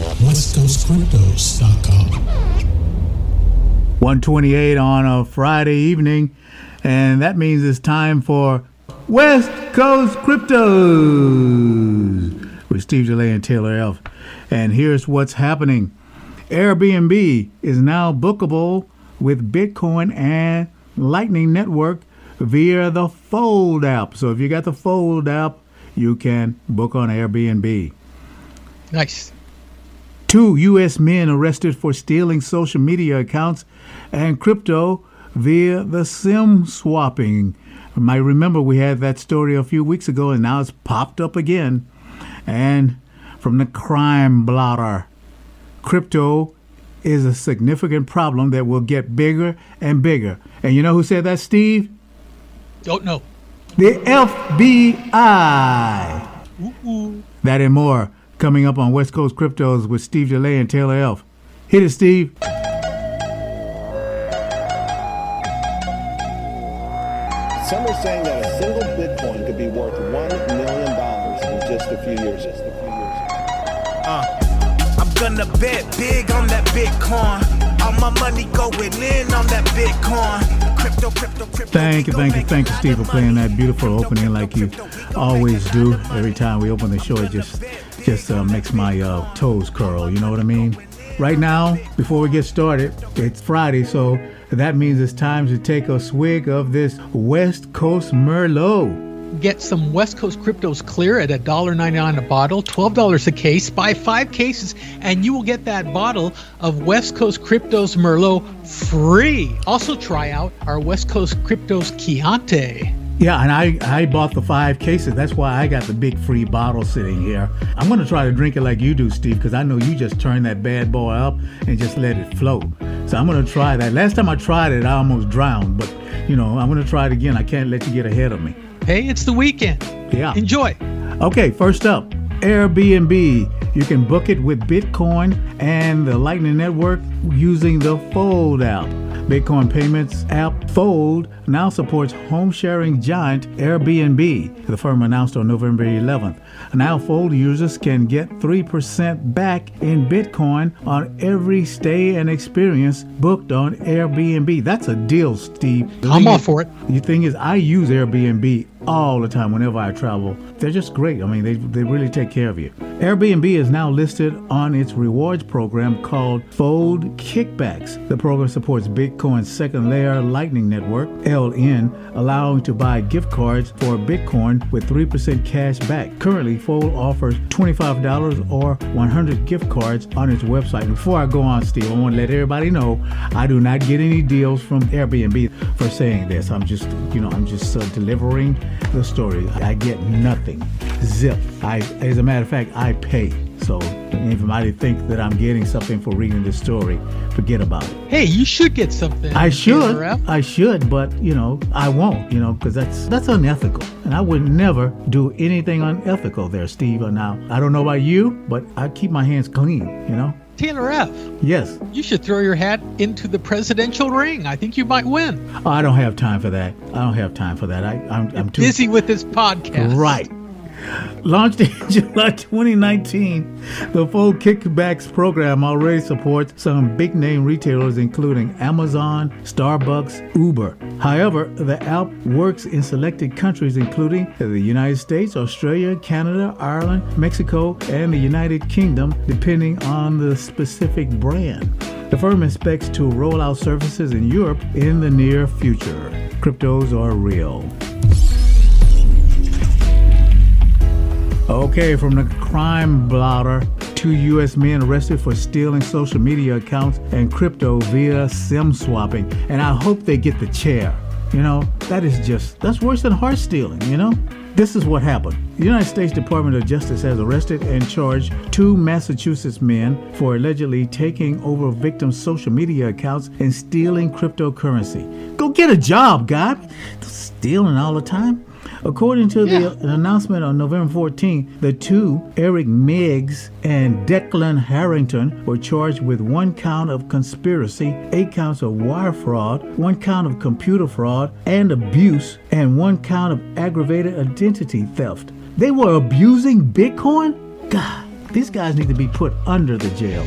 westcoastcryptos.com. 128 on a Friday evening, and that means it's time for West Coast Cryptos with Steve DeLay and Taylor Elf. And here's what's happening Airbnb is now bookable with Bitcoin and Lightning Network via the Fold app. So if you got the Fold app, you can book on Airbnb. Nice. Two U.S. men arrested for stealing social media accounts and crypto via the SIM swapping. You might remember we had that story a few weeks ago, and now it's popped up again. And from the crime blotter, crypto is a significant problem that will get bigger and bigger. And you know who said that, Steve? Oh, Don't know. The FBI. Ooh. That and more coming up on West Coast Cryptos with Steve DeLay and Taylor Elf. Hit it, Steve. Some are saying that a single Bitcoin could be worth one million dollars in just a few years. Just a few years. Uh, I'm gonna bet big on that Bitcoin. All my money going in on that Bitcoin. Thank you, thank you, thank you, Steve, for playing that beautiful opening like you always do. Every time we open the show, it just just uh, makes my uh, toes curl. You know what I mean? Right now, before we get started, it's Friday, so that means it's time to take a swig of this West Coast Merlot. Get some West Coast Cryptos clear at $1.99 a bottle, $12 a case. Buy five cases, and you will get that bottle of West Coast Cryptos Merlot free. Also, try out our West Coast Cryptos Chianti. Yeah, and I, I bought the five cases. That's why I got the big free bottle sitting here. I'm going to try to drink it like you do, Steve, because I know you just turn that bad boy up and just let it flow. So I'm going to try that. Last time I tried it, I almost drowned, but you know, I'm going to try it again. I can't let you get ahead of me. Hey, it's the weekend. Yeah. Enjoy. Okay, first up, Airbnb. You can book it with Bitcoin and the Lightning Network using the Fold app. Bitcoin payments app Fold now supports home sharing giant Airbnb. The firm announced on November 11th. Now, Fold users can get 3% back in Bitcoin on every stay and experience booked on Airbnb. That's a deal, Steve. I'm all for it. the thing is, I use Airbnb all the time whenever I travel. They're just great. I mean, they, they really take care of you. Airbnb is now listed on its rewards program called Fold Kickbacks. The program supports Bitcoin's second layer Lightning Network, LN, allowing to buy gift cards for Bitcoin with 3% cash back. Currently, Fold offers $25 or 100 gift cards on its website. Before I go on, Steve, I want to let everybody know I do not get any deals from Airbnb for saying this. I'm just, you know, I'm just uh, delivering the story. I get nothing. Zip. I, as a matter of fact, I pay. So if anybody think that I'm getting something for reading this story, forget about it. Hey, you should get something. I should, I should, but you know, I won't, you know, because that's that's unethical, and I would never do anything unethical there, Steve. Or now, I don't know about you, but I keep my hands clean, you know. Taylor F. Yes, You should throw your hat into the presidential ring. I think you might win. I don't have time for that. I don't have time for that. I, I'm, I'm too Busy with this podcast. Right. Launched in July 2019, the Fold Kickbacks program already supports some big name retailers, including Amazon, Starbucks, Uber. However, the app works in selected countries, including the United States, Australia, Canada, Ireland, Mexico, and the United Kingdom, depending on the specific brand. The firm expects to roll out services in Europe in the near future. Cryptos are real. Okay, from the crime blotter, two U.S. men arrested for stealing social media accounts and crypto via SIM swapping. And I hope they get the chair. You know, that is just, that's worse than heart stealing, you know? This is what happened. The United States Department of Justice has arrested and charged two Massachusetts men for allegedly taking over victims' social media accounts and stealing cryptocurrency. Go get a job, guy. Stealing all the time. According to Yeah. the announcement on November 14th, the two, Eric Miggs and Declan Harrington, were charged with one count of conspiracy, eight counts of wire fraud, one count of computer fraud and abuse, and one count of aggravated identity theft. They were abusing Bitcoin? God. these guys need to be put under the jail.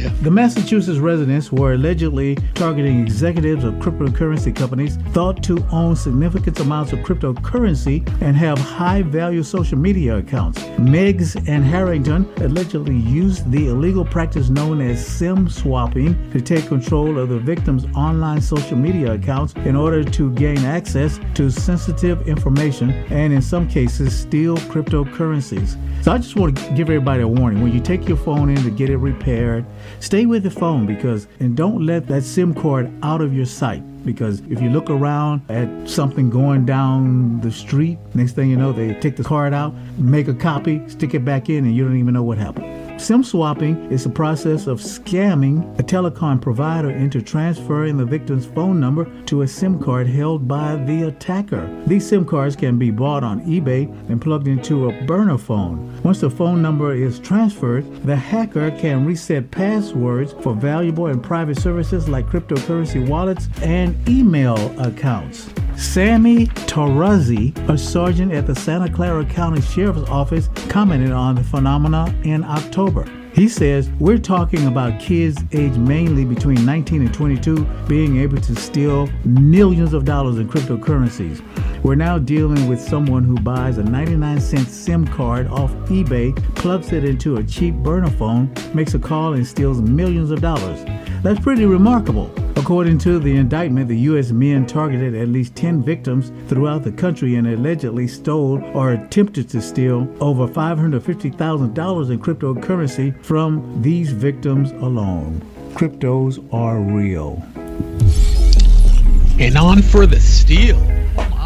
The, ya. the Massachusetts residents were allegedly targeting executives of cryptocurrency companies thought to own significant amounts of cryptocurrency and have high value social media accounts. Meggs and Harrington allegedly used the illegal practice known as SIM swapping to take control of the victims' online social media accounts in order to gain access to sensitive information and, in some cases, steal cryptocurrencies. So I just want to give everybody a warning. When you take your phone in to get it repaired, stay with the phone because, and don't let that SIM card out of your sight. Because if you look around at something going down the street, next thing you know, they take the card out, make a copy, stick it back in, and you don't even know what happened. SIM swapping is the process of scamming a telecom provider into transferring the victim's phone number to a SIM card held by the attacker. These SIM cards can be bought on eBay and plugged into a burner phone. Once the phone number is transferred, the hacker can reset passwords for valuable and private services like cryptocurrency wallets and email accounts. Samy Tarazi, a sergeant at the Santa Clara County Sheriff's Office, commented on the phenomena in October. He says, We're talking about kids aged mainly between 19 and 22 being able to steal millions of dollars in cryptocurrencies. We're now dealing with someone who buys a 99 cent SIM card off eBay, plugs it into a cheap burner phone, makes a call, and steals millions of dollars. That's pretty remarkable. According to the indictment, the U.S. men targeted at least 10 victims throughout the country and allegedly stole or attempted to steal over $550,000 in cryptocurrency from these victims alone. Cryptos are real. And on for the steal.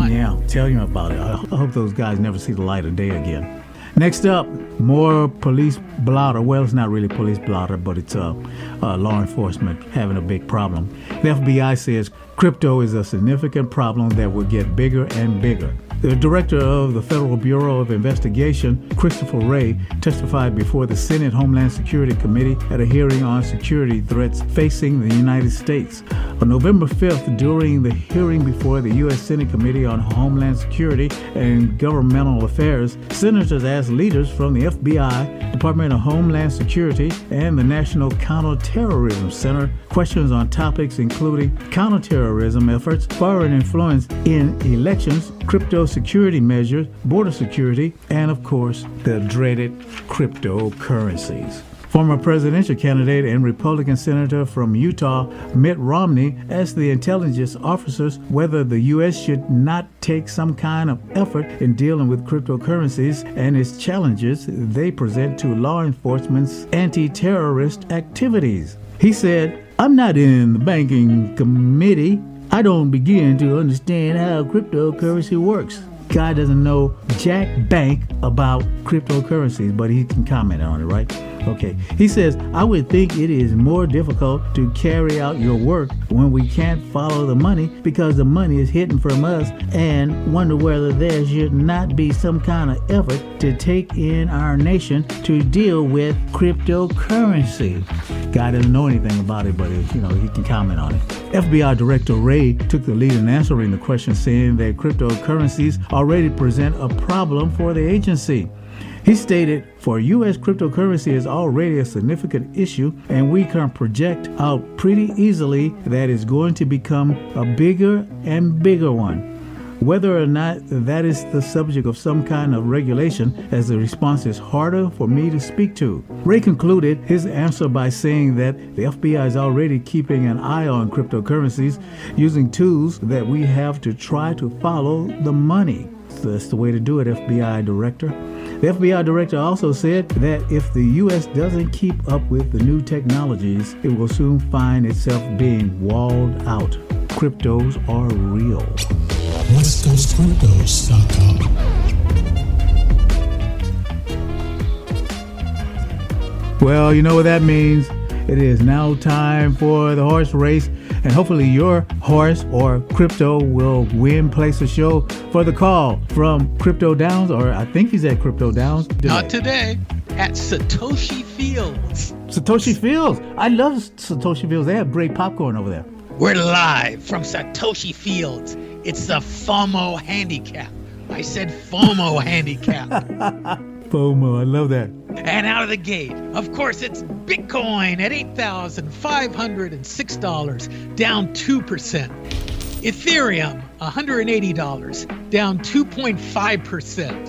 Yeah, tell you about it. I hope those guys never see the light of day again. Next up, more police blotter. Well, it's not really police blotter, but it's uh, uh, law enforcement having a big problem. The FBI says crypto is a significant problem that will get bigger and bigger. The director of the Federal Bureau of Investigation, Christopher Wray, testified before the Senate Homeland Security Committee at a hearing on security threats facing the United States. On November 5th, during the hearing before the U.S. Senate Committee on Homeland Security and Governmental Affairs, senators asked leaders from the FBI, Department of Homeland Security, and the National Counterterrorism Center questions on topics including counterterrorism efforts, foreign influence in elections, crypto security measures, border security, and of course, the dreaded cryptocurrencies. Former presidential candidate and Republican Senator from Utah, Mitt Romney, asked the intelligence officers whether the U.S. should not take some kind of effort in dealing with cryptocurrencies and its challenges they present to law enforcement's anti terrorist activities. He said, I'm not in the banking committee. I don't begin to understand how cryptocurrency works. Guy doesn't know jack bank about cryptocurrencies, but he can comment on it, right? Okay. He says, I would think it is more difficult to carry out your work when we can't follow the money because the money is hidden from us and wonder whether there should not be some kind of effort to take in our nation to deal with cryptocurrency. Guy doesn't know anything about it, but uh, you know, he can comment on it. FBI Director Wray took the lead in answering the question, saying that cryptocurrencies already present a problem for the agency. He stated, For U.S. cryptocurrency is already a significant issue, and we can project out pretty easily that it's going to become a bigger and bigger one. Whether or not that is the subject of some kind of regulation, as the response is harder for me to speak to. Wray concluded his answer by saying that the FBI is already keeping an eye on cryptocurrencies using tools that we have to try to follow the money. That's the way to do it, FBI director. The FBI director also said that if the U.S. doesn't keep up with the new technologies, it will soon find itself being walled out. Cryptos are real. WestCoastCryptos.com. Well, you know what that means. It is now time for the horse race, and hopefully your horse or crypto will win. Place a show for the call from Crypto Downs, or I think he's at Crypto Downs. Today. Not today, at Satoshi Fields. Satoshi Fields. I love Satoshi Fields. They have great popcorn over there. We're live from Satoshi Fields. It's the FOMO handicap. I said FOMO handicap. FOMO. I love that. And out of the gate, of course, it's Bitcoin at $8,506, down 2%. Ethereum, $180, down 2.5%.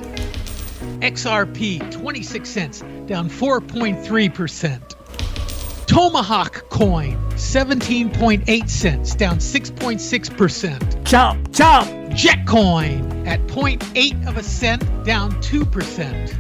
XRP, 26 cents, down 4.3%. Tomahawk coin, 17.8 cents, down 6.6%. Chop, chop. Jetcoin at 0.8 of a cent, down 2%.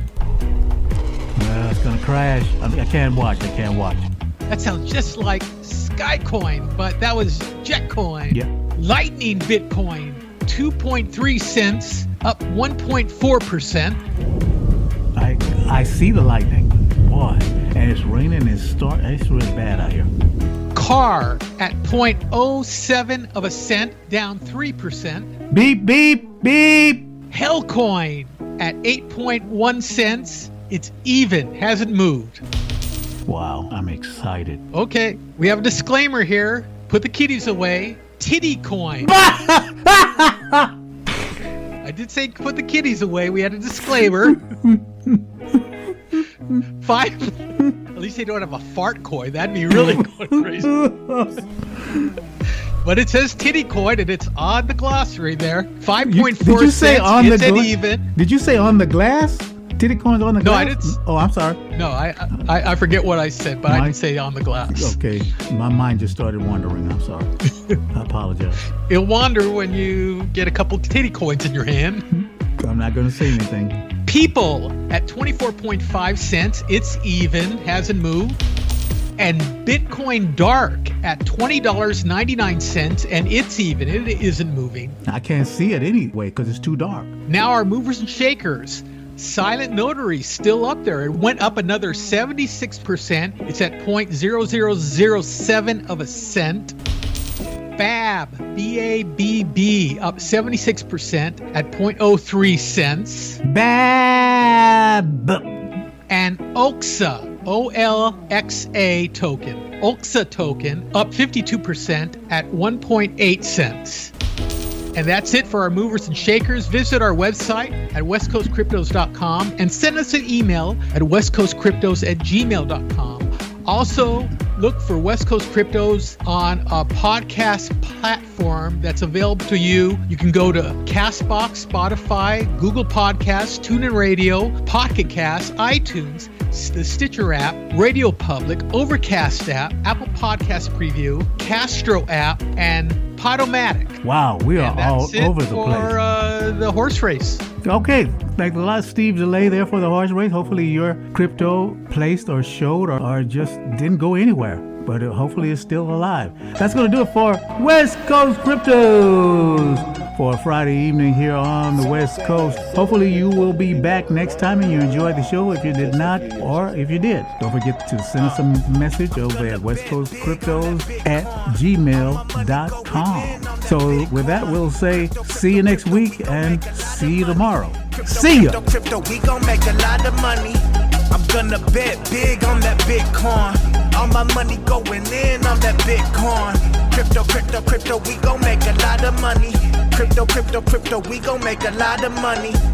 Well, uh, it's gonna crash. I, mean, I can't watch. I can't watch. That sounds just like Skycoin, but that was Jetcoin. Yeah. Lightning Bitcoin, 2.3 cents, up 1.4%. I I see the lightning, boy, and it's raining. It's start. It's really bad out here. Car at 0.07 of a cent, down 3%. Beep beep beep. Hellcoin at 8.1 cents. It's even, hasn't moved. Wow, I'm excited. Okay, we have a disclaimer here. Put the kitties away. Titty coin. I did say put the kitties away. We had a disclaimer. Five. At least they don't have a fart coin. That'd be really going crazy. But it says titty coin, and it's on the glossary there. Five point did you say cents. on the gla- even. Did you say on the glass? Titty coins on the No, glass? I didn't Oh, I'm sorry. No, I, I I forget what I said, but I My- didn't say on the glass. Okay, my mind just started wandering. I'm sorry. I apologize. It'll wander when you get a couple titty coins in your hand. I'm not going to say anything. People at 24.5 cents, it's even, hasn't moved. And Bitcoin Dark at $20.99, and it's even, it isn't moving. I can't see it anyway because it's too dark. Now our movers and shakers. Silent Notary still up there. It went up another 76%. It's at 0.0007 of a cent. Bab, B A B B, up 76% at 0.03 cents. Bab. and OXA, O L X A token, OXA token, up 52% at 1.8 cents. And that's it for our movers and shakers. Visit our website at westcoastcryptos.com and send us an email at westcoastcryptos at gmail.com. Also, look for West Coast Cryptos on a podcast platform that's available to you. You can go to Castbox, Spotify, Google Podcasts, TuneIn Radio, Pocket Cast, iTunes, the Stitcher app, Radio Public, Overcast app, Apple Podcast Preview, Castro app, and Podomatic. Wow, we are all over the for place. uh, the horse race. Okay, like a lot, Steve Delay there for the horse race. Hopefully, your crypto placed or showed or, or just didn't go anywhere, but uh, hopefully it's still alive. That's going to do it for West Coast Cryptos for a Friday evening here on the West Coast. Hopefully, you will be back next time and you enjoyed the show. If you did not, or if you did, don't forget to send us a message over at West Coast Cryptos at gmail.com. So, with that, we'll say see you next week and see you tomorrow. See ya. Crypto, we gon' make a lot of money. I'm gonna bet big on that Bitcoin. All my money going in on that Bitcoin. Crypto, crypto, crypto, we make a lot of money. Crypto, crypto, crypto, we gon' make a lot of money.